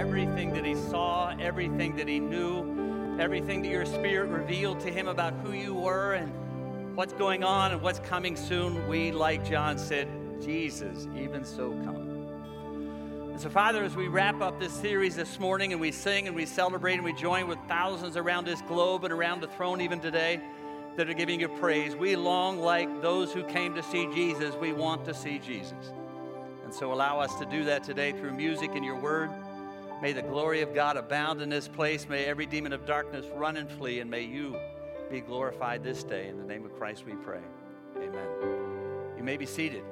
everything that he saw, everything that he knew, everything that your spirit revealed to him about who you were and what's going on and what's coming soon. We, like John said, Jesus, even so come. And so, Father, as we wrap up this series this morning and we sing and we celebrate and we join with thousands around this globe and around the throne even today that are giving you praise, we long like those who came to see Jesus, we want to see Jesus. And so, allow us to do that today through music and your word. May the glory of God abound in this place. May every demon of darkness run and flee, and may you be glorified this day. In the name of Christ we pray. Amen. You may be seated.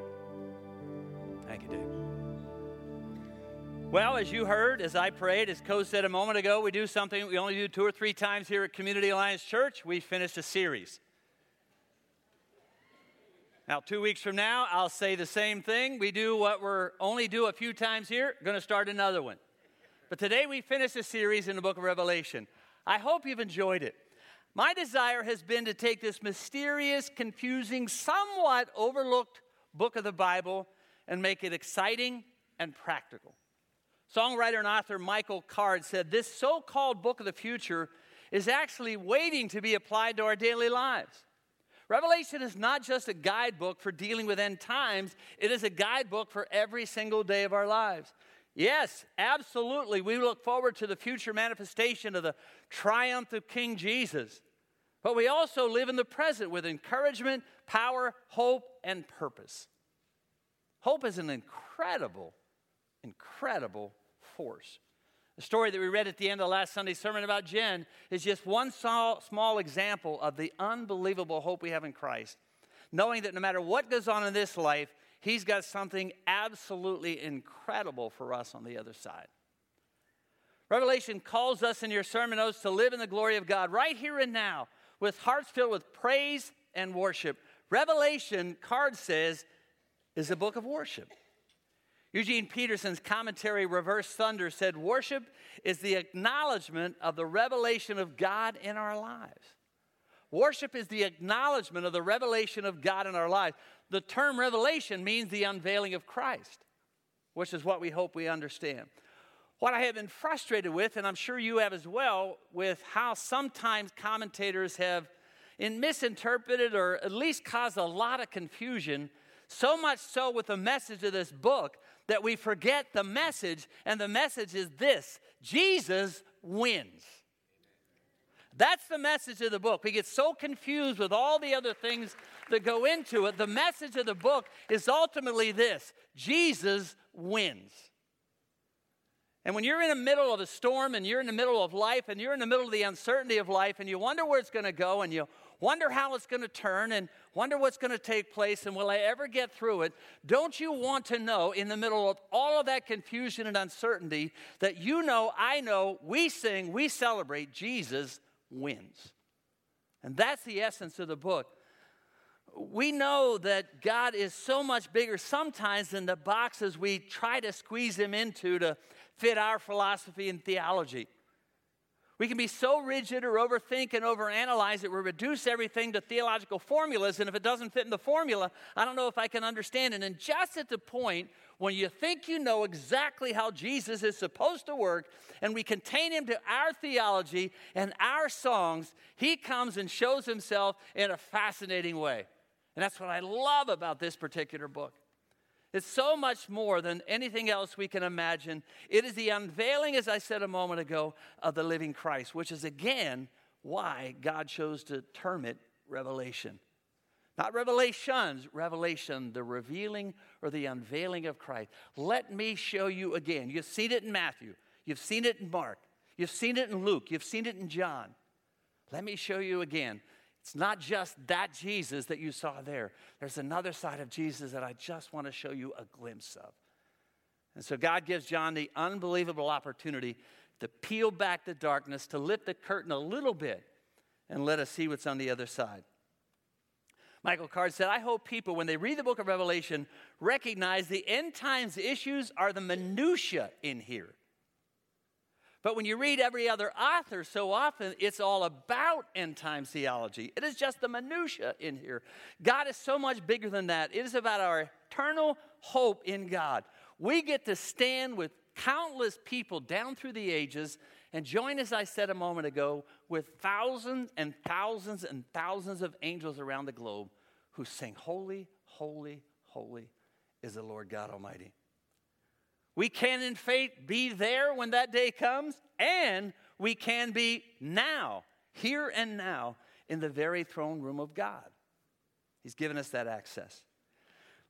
Thank you, Dave. Well, as you heard, as I prayed, as Co said a moment ago, we do something we only do two or three times here at Community Alliance Church. We finish a series. Now, two weeks from now, I'll say the same thing. We do what we're only do a few times here. Going to start another one. But today we finish a series in the book of Revelation. I hope you've enjoyed it. My desire has been to take this mysterious, confusing, somewhat overlooked book of the Bible and make it exciting and practical. Songwriter and author Michael Card said this so called book of the future is actually waiting to be applied to our daily lives. Revelation is not just a guidebook for dealing with end times, it is a guidebook for every single day of our lives. Yes, absolutely. We look forward to the future manifestation of the triumph of King Jesus. But we also live in the present with encouragement, power, hope, and purpose. Hope is an incredible, incredible force. The story that we read at the end of last Sunday's sermon about Jen is just one small, small example of the unbelievable hope we have in Christ. Knowing that no matter what goes on in this life, He's got something absolutely incredible for us on the other side. Revelation calls us in your sermon notes to live in the glory of God right here and now with hearts filled with praise and worship. Revelation, Card says, is a book of worship. Eugene Peterson's commentary, Reversed Thunder, said, Worship is the acknowledgement of the revelation of God in our lives. Worship is the acknowledgement of the revelation of God in our lives. The term revelation means the unveiling of Christ, which is what we hope we understand. What I have been frustrated with, and I'm sure you have as well, with how sometimes commentators have in misinterpreted or at least caused a lot of confusion, so much so with the message of this book that we forget the message, and the message is this Jesus wins. That's the message of the book. We get so confused with all the other things that go into it. The message of the book is ultimately this Jesus wins. And when you're in the middle of a storm and you're in the middle of life and you're in the middle of the uncertainty of life and you wonder where it's going to go and you wonder how it's going to turn and wonder what's going to take place and will I ever get through it, don't you want to know in the middle of all of that confusion and uncertainty that you know, I know, we sing, we celebrate, Jesus wins. And that's the essence of the book. We know that God is so much bigger sometimes than the boxes we try to squeeze him into to fit our philosophy and theology. We can be so rigid or overthink and overanalyze that we reduce everything to theological formulas, and if it doesn't fit in the formula, I don't know if I can understand it. And just at the point when you think you know exactly how Jesus is supposed to work, and we contain him to our theology and our songs, he comes and shows himself in a fascinating way. And that's what I love about this particular book. It's so much more than anything else we can imagine. It is the unveiling, as I said a moment ago, of the living Christ, which is again why God chose to term it revelation. Not revelations, revelation, the revealing or the unveiling of Christ. Let me show you again. You've seen it in Matthew, you've seen it in Mark, you've seen it in Luke, you've seen it in John. Let me show you again it's not just that Jesus that you saw there. There's another side of Jesus that I just want to show you a glimpse of. And so God gives John the unbelievable opportunity to peel back the darkness, to lift the curtain a little bit, and let us see what's on the other side. Michael Card said, I hope people, when they read the book of Revelation, recognize the end times issues are the minutiae in here. But when you read every other author, so often it's all about end time theology. It is just the minutia in here. God is so much bigger than that. It is about our eternal hope in God. We get to stand with countless people down through the ages, and join, as I said a moment ago, with thousands and thousands and thousands of angels around the globe who sing, Holy, holy, holy is the Lord God Almighty. We can, in faith, be there when that day comes, and we can be now, here and now, in the very throne room of God. He's given us that access.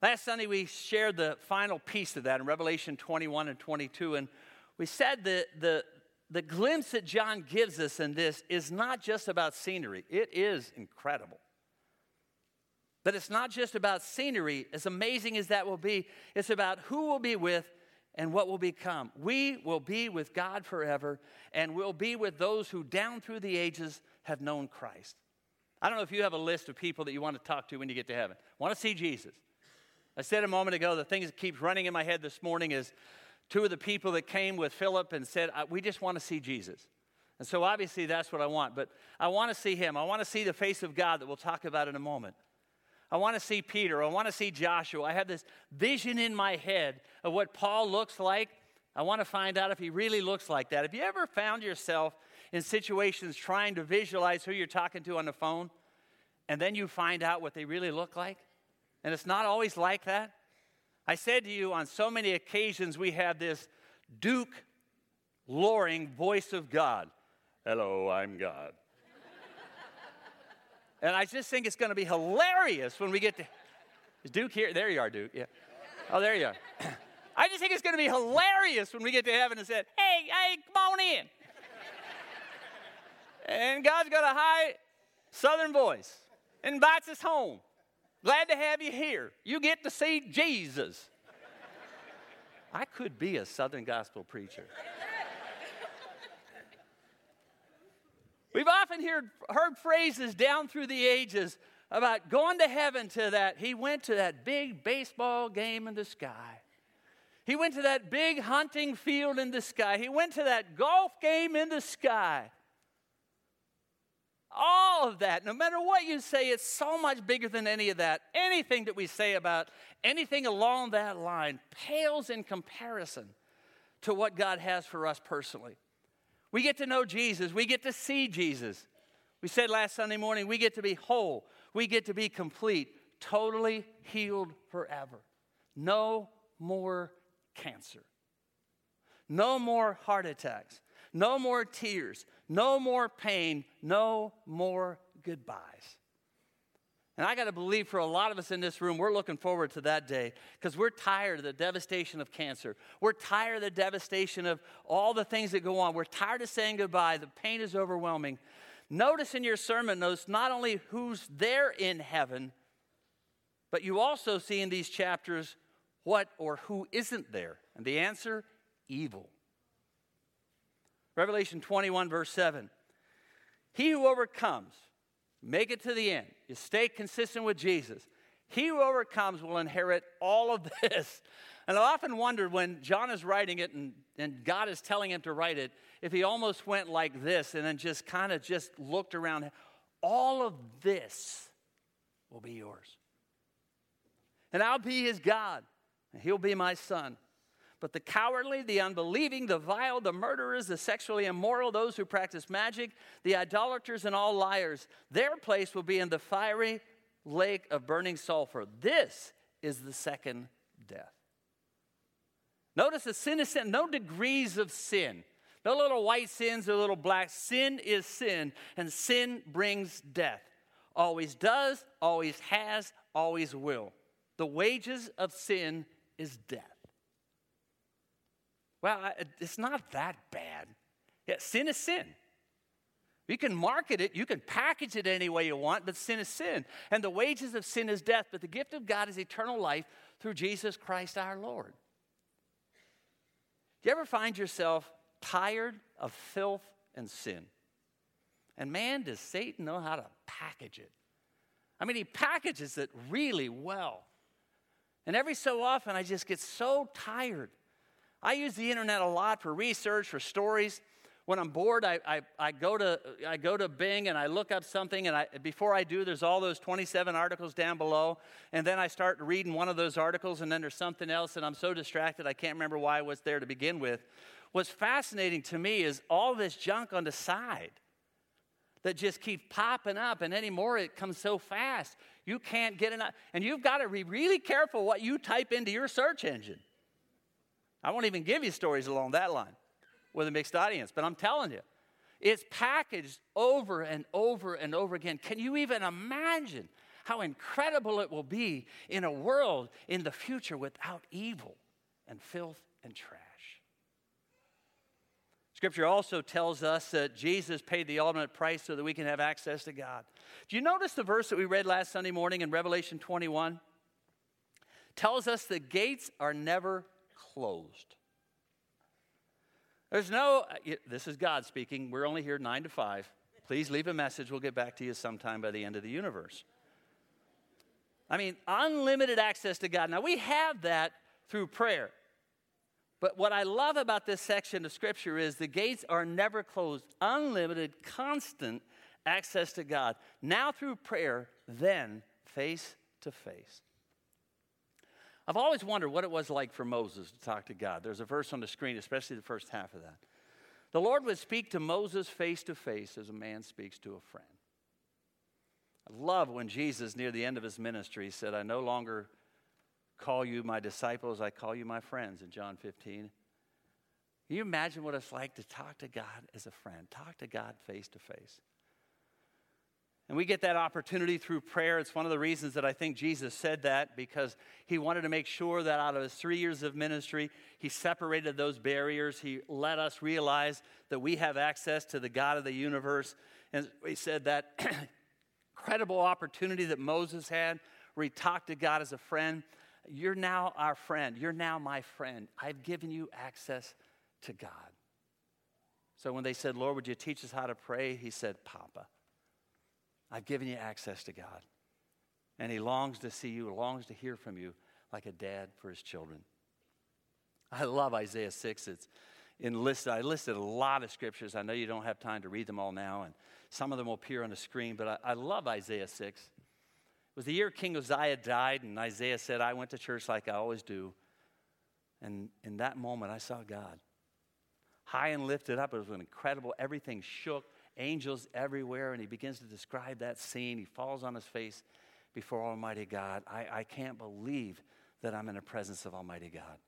Last Sunday, we shared the final piece of that in Revelation 21 and 22, and we said that the, the glimpse that John gives us in this is not just about scenery, it is incredible. But it's not just about scenery, as amazing as that will be, it's about who will be with and what will become. We will be with God forever, and we'll be with those who down through the ages have known Christ. I don't know if you have a list of people that you want to talk to when you get to heaven. Want to see Jesus. I said a moment ago, the thing that keeps running in my head this morning is two of the people that came with Philip and said, We just want to see Jesus. And so obviously that's what I want, but I want to see him. I want to see the face of God that we'll talk about in a moment. I want to see Peter. I want to see Joshua. I have this vision in my head of what Paul looks like. I want to find out if he really looks like that. Have you ever found yourself in situations trying to visualize who you're talking to on the phone, and then you find out what they really look like? And it's not always like that. I said to you on so many occasions, we have this Duke Loring voice of God. Hello, I'm God. And I just think it's going to be hilarious when we get to. Is Duke here? There you are, Duke. Yeah. Oh, there you are. I just think it's going to be hilarious when we get to heaven and said, hey, hey, come on in. and God's got a high southern voice, invites us home. Glad to have you here. You get to see Jesus. I could be a southern gospel preacher. We've often heard, heard phrases down through the ages about going to heaven to that. He went to that big baseball game in the sky. He went to that big hunting field in the sky. He went to that golf game in the sky. All of that, no matter what you say, it's so much bigger than any of that. Anything that we say about anything along that line pales in comparison to what God has for us personally. We get to know Jesus. We get to see Jesus. We said last Sunday morning, we get to be whole. We get to be complete, totally healed forever. No more cancer. No more heart attacks. No more tears. No more pain. No more goodbyes. And I got to believe for a lot of us in this room, we're looking forward to that day because we're tired of the devastation of cancer. We're tired of the devastation of all the things that go on. We're tired of saying goodbye. The pain is overwhelming. Notice in your sermon notes not only who's there in heaven, but you also see in these chapters what or who isn't there. And the answer evil. Revelation 21, verse 7. He who overcomes, Make it to the end. You stay consistent with Jesus. He who overcomes will inherit all of this. And I often wondered when John is writing it and, and God is telling him to write it, if he almost went like this and then just kind of just looked around. All of this will be yours. And I'll be his God, and he'll be my son. But the cowardly, the unbelieving, the vile, the murderers, the sexually immoral, those who practice magic, the idolaters, and all liars, their place will be in the fiery lake of burning sulfur. This is the second death. Notice the sin is sin, no degrees of sin. No little white sins or little black. Sin is sin, and sin brings death. Always does, always has, always will. The wages of sin is death. Well, it's not that bad. Yeah, sin is sin. You can market it, you can package it any way you want, but sin is sin. And the wages of sin is death, but the gift of God is eternal life through Jesus Christ our Lord. Do you ever find yourself tired of filth and sin? And man, does Satan know how to package it? I mean, he packages it really well. And every so often, I just get so tired I use the internet a lot for research, for stories. When I'm bored, I, I, I, go to, I go to Bing and I look up something, and I, before I do, there's all those 27 articles down below. And then I start reading one of those articles, and then there's something else, and I'm so distracted I can't remember why I was there to begin with. What's fascinating to me is all this junk on the side that just keeps popping up, and anymore it comes so fast. You can't get enough. And you've got to be really careful what you type into your search engine. I won't even give you stories along that line with a mixed audience, but I'm telling you, it's packaged over and over and over again. Can you even imagine how incredible it will be in a world in the future without evil and filth and trash? Scripture also tells us that Jesus paid the ultimate price so that we can have access to God. Do you notice the verse that we read last Sunday morning in Revelation 21? Tells us the gates are never closed. There's no, this is God speaking. We're only here nine to five. Please leave a message. We'll get back to you sometime by the end of the universe. I mean, unlimited access to God. Now, we have that through prayer. But what I love about this section of Scripture is the gates are never closed, unlimited, constant access to God. Now through prayer, then face to face. I've always wondered what it was like for Moses to talk to God. There's a verse on the screen, especially the first half of that. The Lord would speak to Moses face to face as a man speaks to a friend. I love when Jesus, near the end of his ministry, said, I no longer call you my disciples, I call you my friends in John 15. Can you imagine what it's like to talk to God as a friend? Talk to God face to face. And we get that opportunity through prayer. It's one of the reasons that I think Jesus said that because he wanted to make sure that out of his three years of ministry, he separated those barriers. He let us realize that we have access to the God of the universe. And he said that incredible opportunity that Moses had where he talked to God as a friend. You're now our friend. You're now my friend. I've given you access to God. So when they said, Lord, would you teach us how to pray? He said, Papa. I've given you access to God. And He longs to see you, longs to hear from you like a dad for his children. I love Isaiah 6. It's enlisted. I listed a lot of scriptures. I know you don't have time to read them all now, and some of them will appear on the screen, but I, I love Isaiah 6. It was the year King Uzziah died, and Isaiah said, I went to church like I always do. And in that moment, I saw God. High and lifted up, it was incredible. Everything shook angels everywhere, and he begins to describe that scene. He falls on his face before Almighty God. I, I can't believe that I'm in the presence of Almighty God.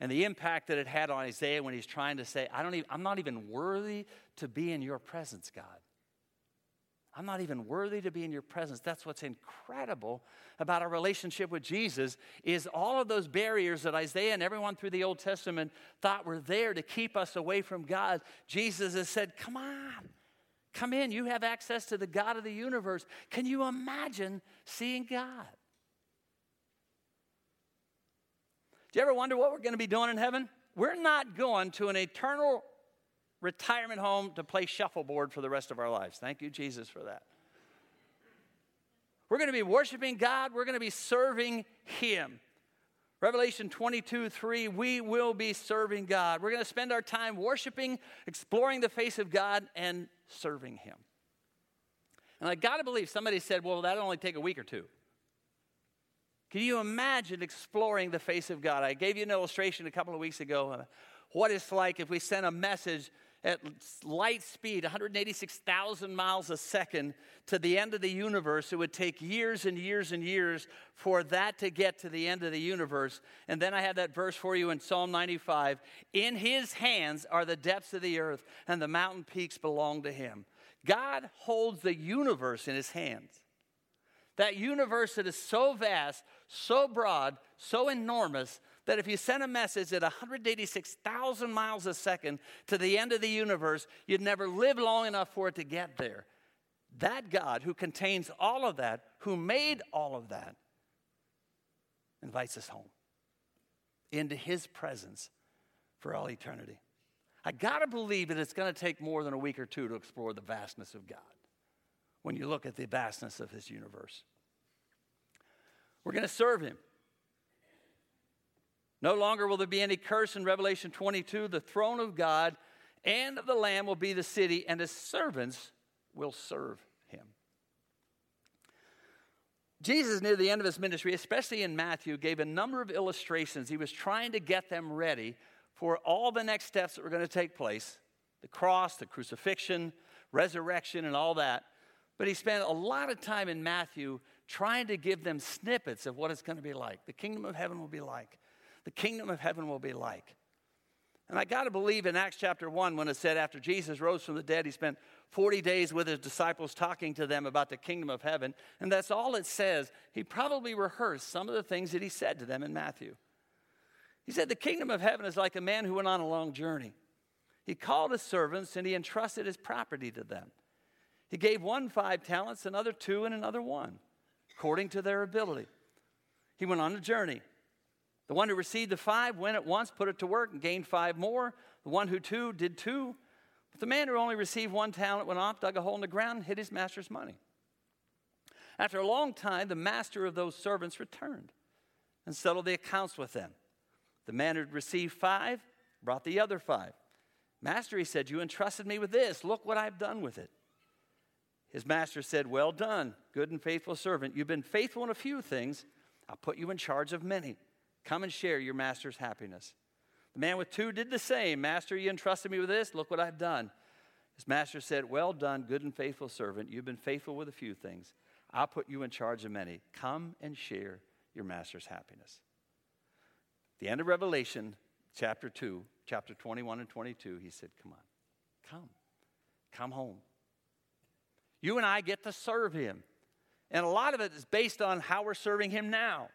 And the impact that it had on Isaiah when he's trying to say, I don't even, I'm not even worthy to be in your presence, God. I'm not even worthy to be in your presence. That's what's incredible about our relationship with Jesus is all of those barriers that Isaiah and everyone through the Old Testament thought were there to keep us away from God. Jesus has said, "Come on. Come in. You have access to the God of the universe." Can you imagine seeing God? Do you ever wonder what we're going to be doing in heaven? We're not going to an eternal retirement home to play shuffleboard for the rest of our lives. Thank you, Jesus, for that. We're going to be worshiping God, we're going to be serving Him. Revelation 22 3, we will be serving God. We're going to spend our time worshiping, exploring the face of God, and serving Him. And I got to believe somebody said, well, that'll only take a week or two. Can you imagine exploring the face of God? I gave you an illustration a couple of weeks ago. What it's like if we sent a message at light speed, 186,000 miles a second, to the end of the universe. It would take years and years and years for that to get to the end of the universe. And then I have that verse for you in Psalm 95 In his hands are the depths of the earth, and the mountain peaks belong to him. God holds the universe in his hands. That universe that is so vast, so broad, so enormous that if you sent a message at 186,000 miles a second to the end of the universe, you'd never live long enough for it to get there. That God who contains all of that, who made all of that, invites us home into his presence for all eternity. I gotta believe that it's gonna take more than a week or two to explore the vastness of God when you look at the vastness of his universe. We're gonna serve him. No longer will there be any curse in Revelation 22. The throne of God and of the Lamb will be the city, and his servants will serve him. Jesus, near the end of his ministry, especially in Matthew, gave a number of illustrations. He was trying to get them ready for all the next steps that were going to take place the cross, the crucifixion, resurrection, and all that. But he spent a lot of time in Matthew trying to give them snippets of what it's going to be like. The kingdom of heaven will be like. The kingdom of heaven will be like. And I got to believe in Acts chapter 1 when it said after Jesus rose from the dead, he spent 40 days with his disciples talking to them about the kingdom of heaven. And that's all it says. He probably rehearsed some of the things that he said to them in Matthew. He said, The kingdom of heaven is like a man who went on a long journey. He called his servants and he entrusted his property to them. He gave one five talents, another two, and another one, according to their ability. He went on a journey. The one who received the five went at once, put it to work, and gained five more. The one who two did two. But the man who only received one talent went off, dug a hole in the ground, and hid his master's money. After a long time, the master of those servants returned and settled the accounts with them. The man who had received five brought the other five. Master, he said, You entrusted me with this. Look what I've done with it. His master said, Well done, good and faithful servant. You've been faithful in a few things. I'll put you in charge of many. Come and share your master's happiness. The man with two did the same. Master, you entrusted me with this. Look what I've done. His master said, Well done, good and faithful servant. You've been faithful with a few things. I'll put you in charge of many. Come and share your master's happiness. The end of Revelation, chapter 2, chapter 21 and 22, he said, Come on, come, come home. You and I get to serve him. And a lot of it is based on how we're serving him now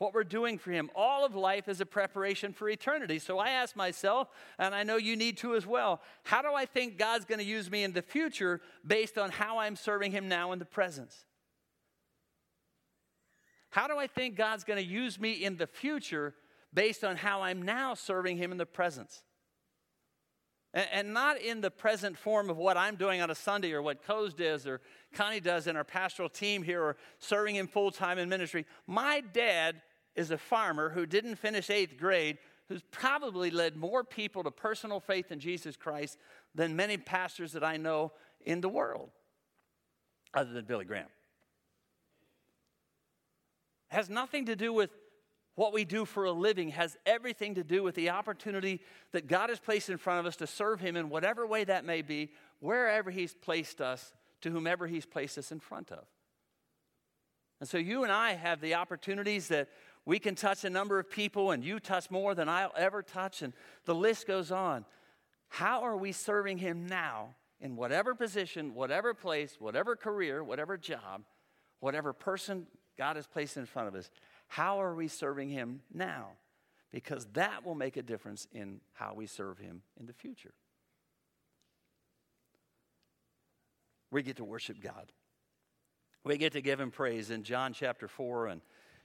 what we're doing for Him. All of life is a preparation for eternity. So I ask myself, and I know you need to as well, how do I think God's going to use me in the future based on how I'm serving Him now in the present? How do I think God's going to use me in the future based on how I'm now serving Him in the present? And, not in the present form of what I'm doing on a Sunday or what Coase does or Connie does in our pastoral team here or serving Him full time in ministry. My dad is a farmer who didn't finish eighth grade, who's probably led more people to personal faith in Jesus Christ than many pastors that I know in the world, other than Billy Graham. Has nothing to do with what we do for a living, has everything to do with the opportunity that God has placed in front of us to serve Him in whatever way that may be, wherever He's placed us, to whomever He's placed us in front of. And so you and I have the opportunities that we can touch a number of people, and you touch more than I'll ever touch, and the list goes on. How are we serving Him now in whatever position, whatever place, whatever career, whatever job, whatever person God has placed in front of us? How are we serving Him now? Because that will make a difference in how we serve Him in the future. We get to worship God. We get to give Him praise. In John chapter 4 and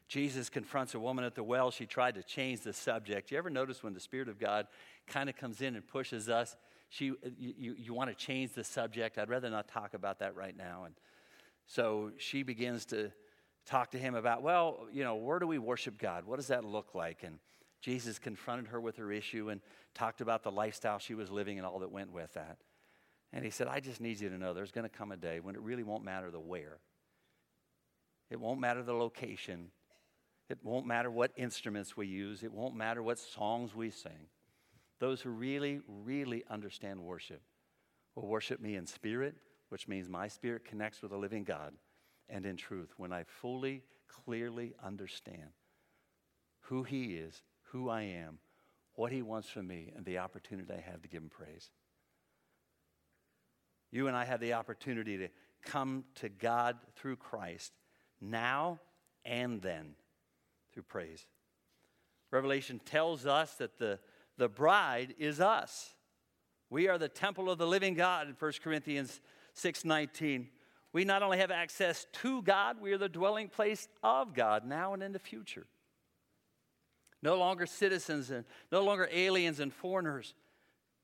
Jesus confronts a woman at the well. She tried to change the subject. You ever notice when the Spirit of God kind of comes in and pushes us? She, uh, you, you want to change the subject. I'd rather not talk about that right now. And so she begins to talk to him about, well, you know, where do we worship God? What does that look like? And Jesus confronted her with her issue and talked about the lifestyle she was living and all that went with that. And he said, I just need you to know there's going to come a day when it really won't matter the where. It won't matter the location. It won't matter what instruments we use, it won't matter what songs we sing. Those who really, really understand worship will worship me in spirit, which means my spirit connects with the living God, and in truth, when I fully, clearly understand who He is, who I am, what He wants from me, and the opportunity I have to give Him praise. You and I have the opportunity to come to God through Christ now and then through praise. Revelation tells us that the, the bride is us. We are the temple of the living God in 1 Corinthians 6:19. We not only have access to God, we are the dwelling place of God now and in the future. No longer citizens and no longer aliens and foreigners.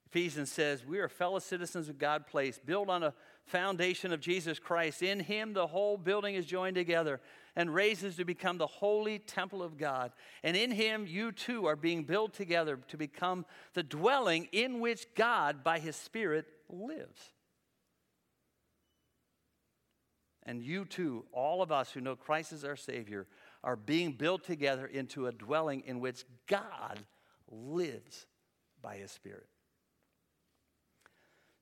Ephesians says, We are fellow citizens of God place, built on a foundation of Jesus Christ. In Him, the whole building is joined together and raises to become the holy temple of God. And in him, you too are being built together to become the dwelling in which God, by his Spirit, lives. And you too, all of us who know Christ as our Savior, are being built together into a dwelling in which God lives by his Spirit.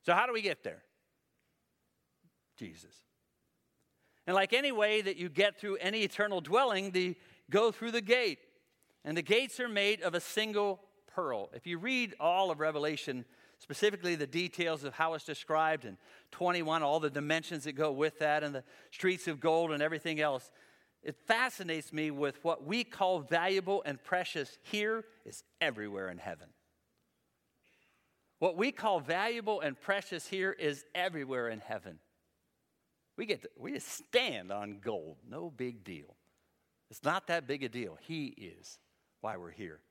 So, how do we get there? Jesus. And like any way that you get through any eternal dwelling, they go through the gate. And the gates are made of a single pearl. If you read all of Revelation, specifically the details of how it's described in 21, all the dimensions that go with that, and the streets of gold and everything else, it fascinates me with what we call valuable and precious here is everywhere in heaven. What we call valuable and precious here is everywhere in heaven. We get to, we just stand on gold. No big deal. It's not that big a deal. He is why we're here.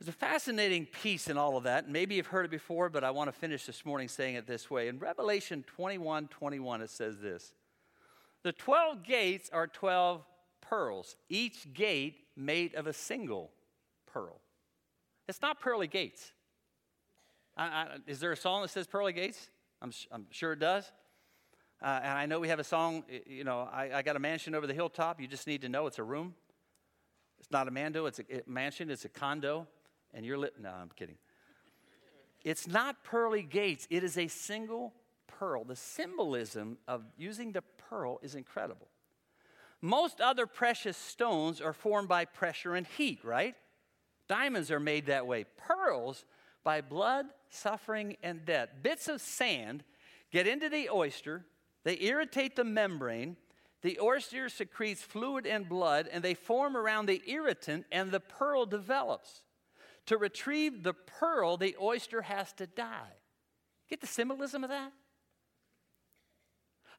There's a fascinating piece in all of that. Maybe you've heard it before, but I want to finish this morning saying it this way. In Revelation 21 21, it says this The 12 gates are 12 pearls, each gate made of a single pearl. It's not pearly gates. I, I, is there a song that says pearly gates? I'm, I'm sure it does. Uh, and I know we have a song, you know, I, I, got a mansion over the hilltop. You just need to know it's a room. It's not a mando, it's a mansion, it's a condo. And you're lit. No, I'm kidding. It's not pearly gates, it is a single pearl. The symbolism of using the pearl is incredible. Most other precious stones are formed by pressure and heat, right? Diamonds are made that way. Pearls by blood, suffering, and death. Bits of sand get into the oyster, they irritate the membrane. The oyster secretes fluid and blood, and they form around the irritant, and the pearl develops. To retrieve the pearl, the oyster has to die. Get the symbolism of that?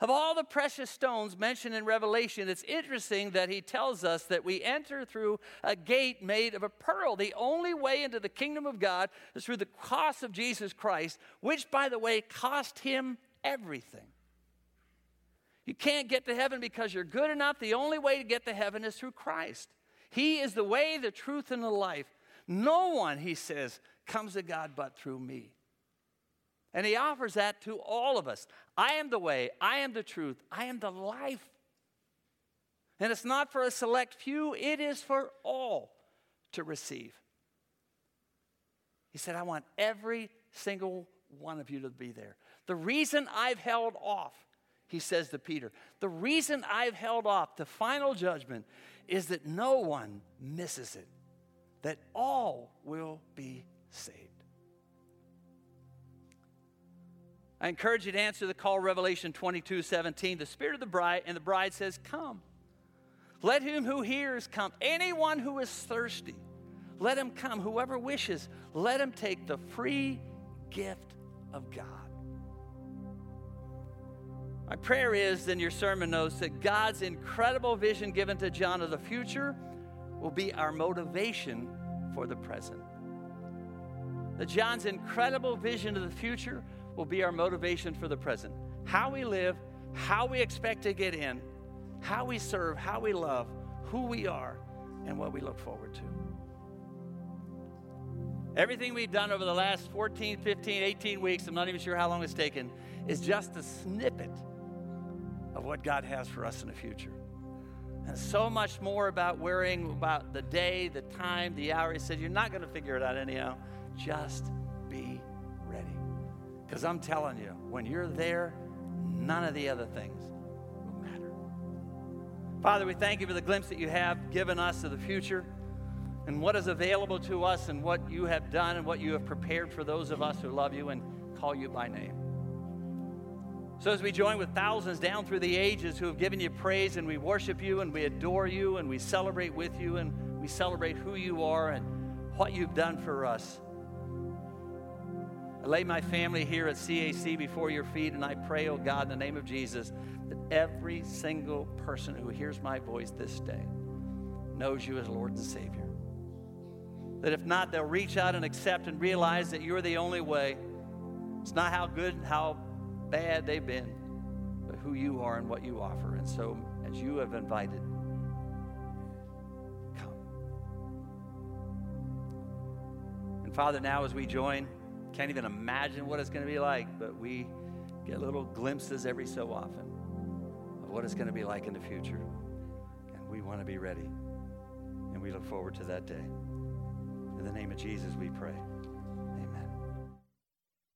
Of all the precious stones mentioned in Revelation, it's interesting that he tells us that we enter through a gate made of a pearl. The only way into the kingdom of God is through the cross of Jesus Christ, which, by the way, cost him everything. You can't get to heaven because you're good enough. The only way to get to heaven is through Christ. He is the way, the truth, and the life. No one, he says, comes to God but through me. And he offers that to all of us. I am the way, I am the truth, I am the life. And it's not for a select few, it is for all to receive. He said, I want every single one of you to be there. The reason I've held off he says to Peter, The reason I've held off the final judgment is that no one misses it, that all will be saved. I encourage you to answer the call, Revelation 22 17. The Spirit of the bride, and the bride says, Come. Let him who hears come. Anyone who is thirsty, let him come. Whoever wishes, let him take the free gift of God. My prayer is in your sermon notes that God's incredible vision given to John of the future will be our motivation for the present. That John's incredible vision of the future will be our motivation for the present. How we live, how we expect to get in, how we serve, how we love, who we are, and what we look forward to. Everything we've done over the last 14, 15, 18 weeks, I'm not even sure how long it's taken, is just a snippet what God has for us in the future. And so much more about worrying about the day, the time, the hour. He said, You're not going to figure it out anyhow. Just be ready. Because I'm telling you, when you're there, none of the other things will matter. Father, we thank you for the glimpse that you have given us of the future and what is available to us and what you have done and what you have prepared for those of us who love you and call you by name. So, as we join with thousands down through the ages who have given you praise, and we worship you, and we adore you, and we celebrate with you, and we celebrate who you are and what you've done for us. I lay my family here at CAC before your feet, and I pray, oh God, in the name of Jesus, that every single person who hears my voice this day knows you as Lord and Savior. That if not, they'll reach out and accept and realize that you're the only way. It's not how good, how bad they've been, but who you are and what you offer. And so as you have invited. Come. And Father, now as we join, can't even imagine what it's going to be like, but we get little glimpses every so often of what it's going to be like in the future. And we want to be ready. And we look forward to that day. In the name of Jesus, we pray.